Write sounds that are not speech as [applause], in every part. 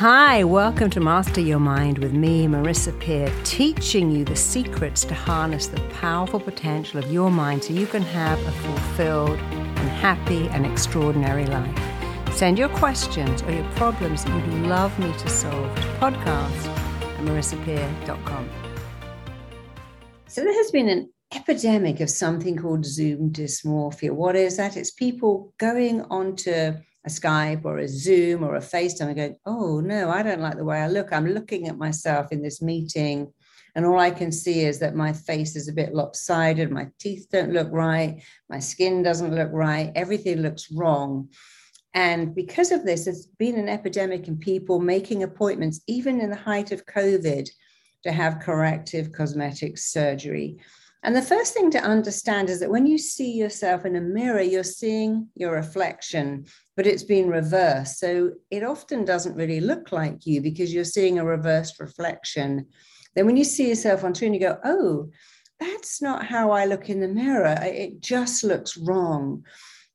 Hi, welcome to Master Your Mind with me, Marissa Peer, teaching you the secrets to harness the powerful potential of your mind so you can have a fulfilled and happy and extraordinary life. Send your questions or your problems that you'd love me to solve to podcast at marissapeer.com. So there has been an epidemic of something called Zoom dysmorphia. What is that? It's people going onto a Skype or a Zoom or a FaceTime and going, oh no, I don't like the way I look. I'm looking at myself in this meeting. And all I can see is that my face is a bit lopsided, my teeth don't look right, my skin doesn't look right, everything looks wrong. And because of this, there's been an epidemic in people making appointments, even in the height of COVID, to have corrective cosmetic surgery. And the first thing to understand is that when you see yourself in a mirror, you're seeing your reflection, but it's been reversed. So it often doesn't really look like you because you're seeing a reversed reflection. Then when you see yourself on screen, you go, oh, that's not how I look in the mirror. It just looks wrong.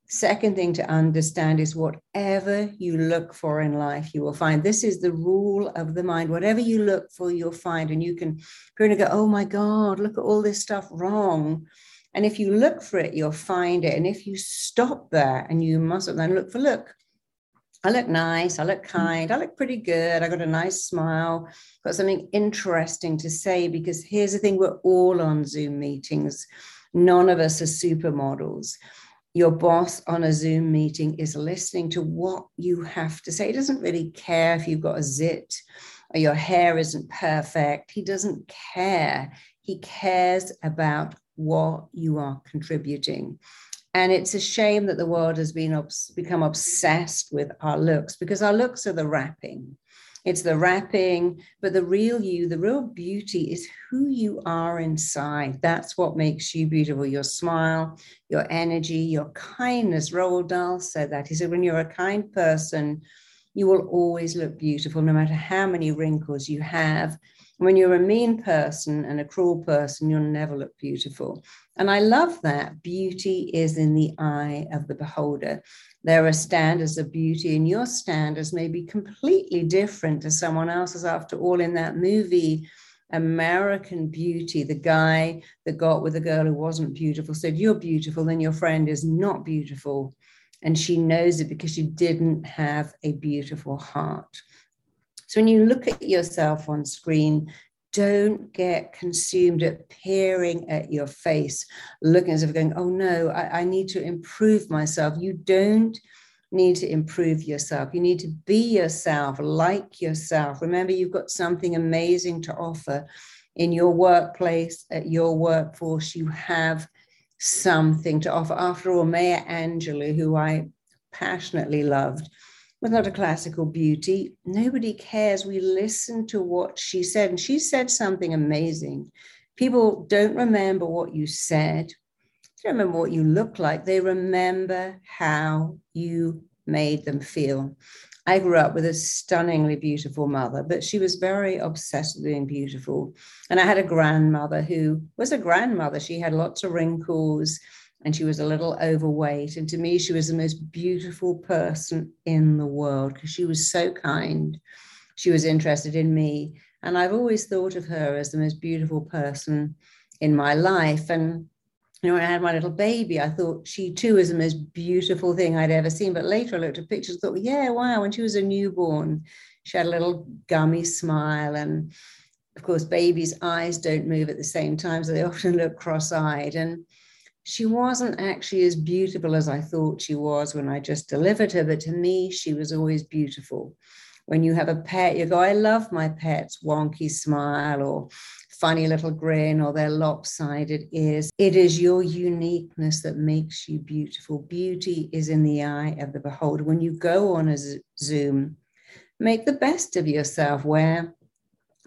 Second thing to understand is whatever you look for in life, you will find. This is the rule of the mind. Whatever you look for, you'll find. And you can going to go, oh my God, look at all this stuff wrong. And if you look for it, you'll find it. And if you stop there and you mustn't then look for, look, I look nice, I look hmm. kind, I look pretty good, I got a nice smile, got something interesting to say. Because here's the thing we're all on Zoom meetings, none of us are supermodels your boss on a Zoom meeting is listening to what you have to say. He doesn't really care if you've got a zit or your hair isn't perfect. He doesn't care. He cares about what you are contributing. And it's a shame that the world has been become obsessed with our looks because our looks are the wrapping. It's the wrapping, but the real you, the real beauty is who you are inside. That's what makes you beautiful. Your smile, your energy, your kindness. Roald Dahl said that. He said, when you're a kind person, you will always look beautiful, no matter how many wrinkles you have. When you're a mean person and a cruel person, you'll never look beautiful. And I love that. Beauty is in the eye of the beholder. There are standards of beauty, and your standards may be completely different to someone else's. After all, in that movie, American Beauty, the guy that got with a girl who wasn't beautiful said, You're beautiful, then your friend is not beautiful. And she knows it because she didn't have a beautiful heart. So when you look at yourself on screen, don't get consumed at peering at your face, looking as if going, oh no, I, I, need to improve myself. You don't need to improve yourself. You need to be yourself, like yourself. Remember, you've got something amazing to offer in your workplace, at your workforce. You have something to offer. After all, Maya Angelou, who I passionately loved, not a classical beauty. Nobody cares. We listen to what she said, and she said something amazing. People don't remember what you said, they don't remember what you look like, they remember how you made them feel. I grew up with a stunningly beautiful mother, but she was very obsessed with being beautiful. And I had a grandmother who was a grandmother. She had lots of wrinkles and she was a little overweight. And to me, she was the most beautiful person in the world because she was so kind. She was interested in me. And I've always thought of her as the most beautiful person in my life. And you know, when I had my little baby, I thought she too was the most beautiful thing I'd ever seen. But later I looked at pictures and thought, yeah, wow, when she was a newborn, she had a little gummy smile. And of course, babies' eyes don't move at the same time, so they [laughs] often look cross eyed. And she wasn't actually as beautiful as I thought she was when I just delivered her, but to me, she was always beautiful. When you have a pet, you go, I love my pet's wonky smile or funny little grin or their lopsided ears. It is your uniqueness that makes you beautiful. Beauty is in the eye of the beholder. When you go on a Zoom, make the best of yourself. Wear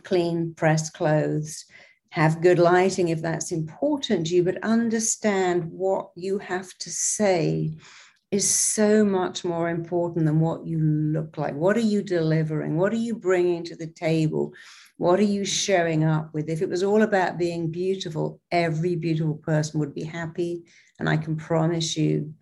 clean, pressed clothes have good lighting if that's important to you, but understand what you have to say is so much more important than what you look like. What are you delivering? What are you bringing to the table? What are you showing up with? If it was all about being beautiful, every beautiful person would be happy. And I can promise you,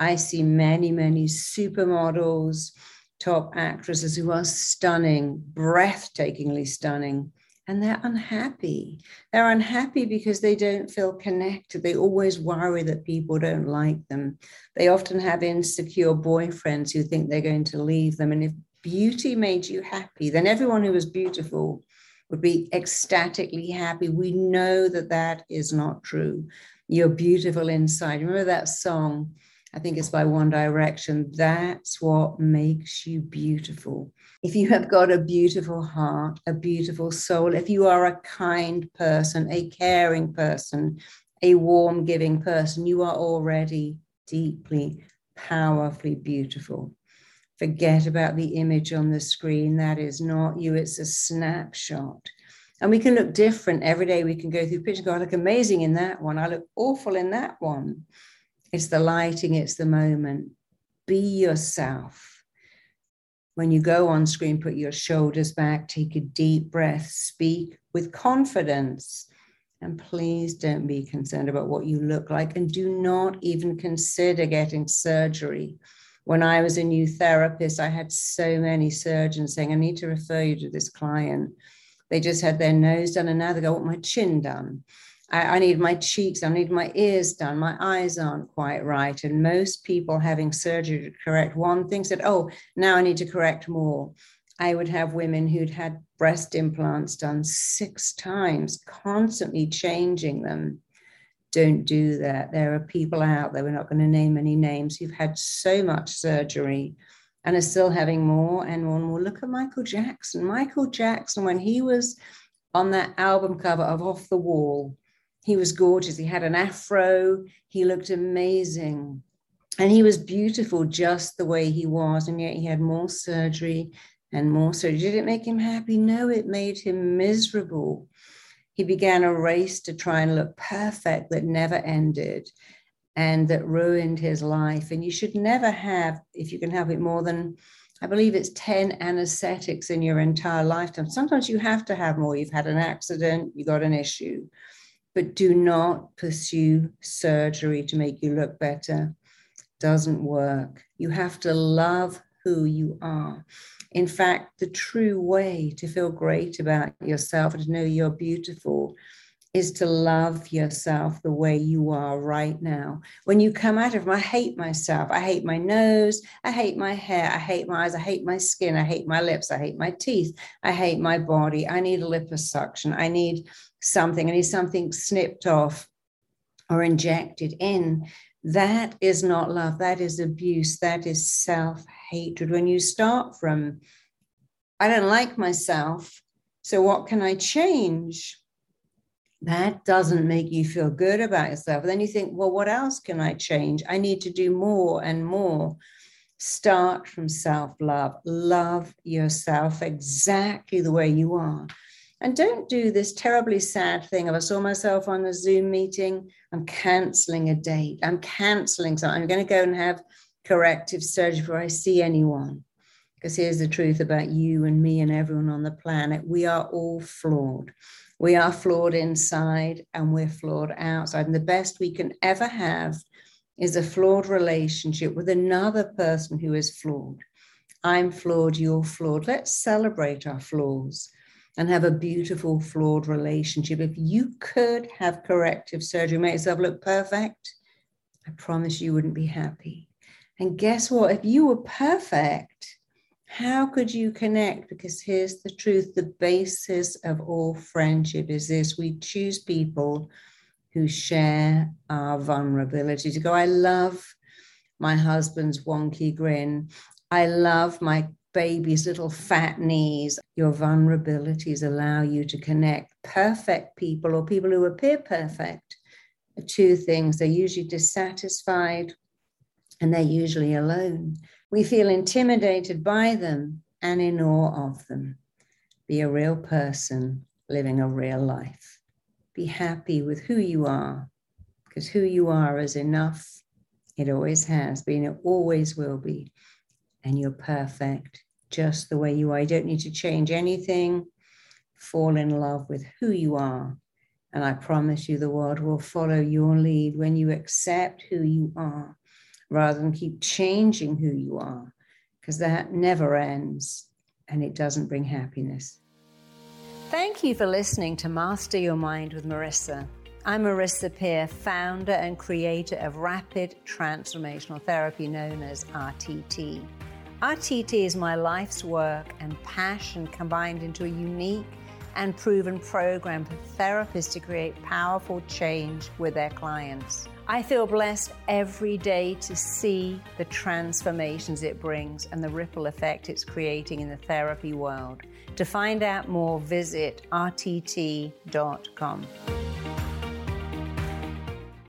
I see many, many supermodels, top actresses who are stunning, breathtakingly stunning, and they're unhappy. They're unhappy because they don't feel connected. They always worry that people don't like them. They often have insecure boyfriends who think they're going to leave them. And if beauty made you happy, then everyone who was beautiful would be ecstatically happy. We know that that is not true. You're beautiful inside. Remember that song? I think it's by One Direction. That's what makes you beautiful. If you have got a beautiful heart, a beautiful soul, if you are a kind person, a caring person, a warm giving person, you are already deeply, powerfully beautiful. Forget about the image on the screen. That is not you, it's a snapshot. And we can look different every day. We can go through pictures, go, I look amazing in that one. I look awful in that one. It's the lighting, it's the moment. Be yourself. When you go on screen, put your shoulders back, take a deep breath, speak with confidence. And please don't be concerned about what you look like and do not even consider getting surgery. When I was a new therapist, I had so many surgeons saying, I need to refer you to this client. They just had their nose done and now they go, want my chin done. I, I need my cheeks, I need my ears done, my eyes aren't quite right. And most people having surgery to correct one thing said, oh, now I need to correct more. I would have women who'd had breast implants done six times, constantly changing them. Don't do that. There are people out there, we're not going to name any names, who've had so much surgery and are still having more and more and more. Look at Michael Jackson. Michael Jackson, when he was on that album cover of Off the Wall, he was gorgeous. He had an afro. He looked amazing. And he was beautiful just the way he was. And yet he had more surgery and more surgery. Did it make him happy? No, it made him miserable. He began a race to try and look perfect that never ended and that ruined his life. And you should never have, if you can help it, more than, I believe it's 10 anesthetics in your entire lifetime. Sometimes you have to have more. You've had an accident, you got an issue but do not pursue surgery to make you look better. Doesn't work. You have to love who you are. In fact, the true way to feel great about yourself and to know you're beautiful is to love yourself the way you are right now. When you come out of, I hate myself. I hate my nose. I hate my hair. I hate my eyes. I hate my skin. I hate my lips. I hate my teeth. I hate my body. I need liposuction. I need something. I need something snipped off or injected in. That is not love. That is abuse. That is self hatred. When you start from, I don't like myself. So what can I change? That doesn't make you feel good about yourself. then you think, well, what else can I change? I need to do more and more. Start from self love. Love yourself exactly the way you are. And don't do this terribly sad thing of I saw myself on a Zoom meeting. I'm canceling a date. I'm canceling something. I'm going to go and have corrective surgery before I see anyone. Because here's the truth about you and me and everyone on the planet we are all flawed. We are flawed inside and we're flawed outside. And the best we can ever have is a flawed relationship with another person who is flawed. I'm flawed, you're flawed. Let's celebrate our flaws and have a beautiful, flawed relationship. If you could have corrective surgery, make yourself look perfect, I promise you wouldn't be happy. And guess what? If you were perfect, how could you connect? Because here's the truth the basis of all friendship is this we choose people who share our vulnerability. To go, I love my husband's wonky grin. I love my baby's little fat knees. Your vulnerabilities allow you to connect perfect people or people who appear perfect. Two things they're usually dissatisfied and they're usually alone. We feel intimidated by them and in awe of them. Be a real person living a real life. Be happy with who you are, because who you are is enough. It always has been, it always will be. And you're perfect just the way you are. You don't need to change anything. Fall in love with who you are. And I promise you, the world will follow your lead when you accept who you are rather than keep changing who you are. because that never ends and it doesn't bring happiness. Thank you for listening to Master Your Mind with Marissa. I'm Marissa Peer, founder and creator of Rapid Transformational Therapy known as RTT. RTT is my life's work and passion combined into a unique and proven program for therapists to create powerful change with their clients. I feel blessed every day to see the transformations it brings and the ripple effect it's creating in the therapy world. To find out more, visit rtt.com.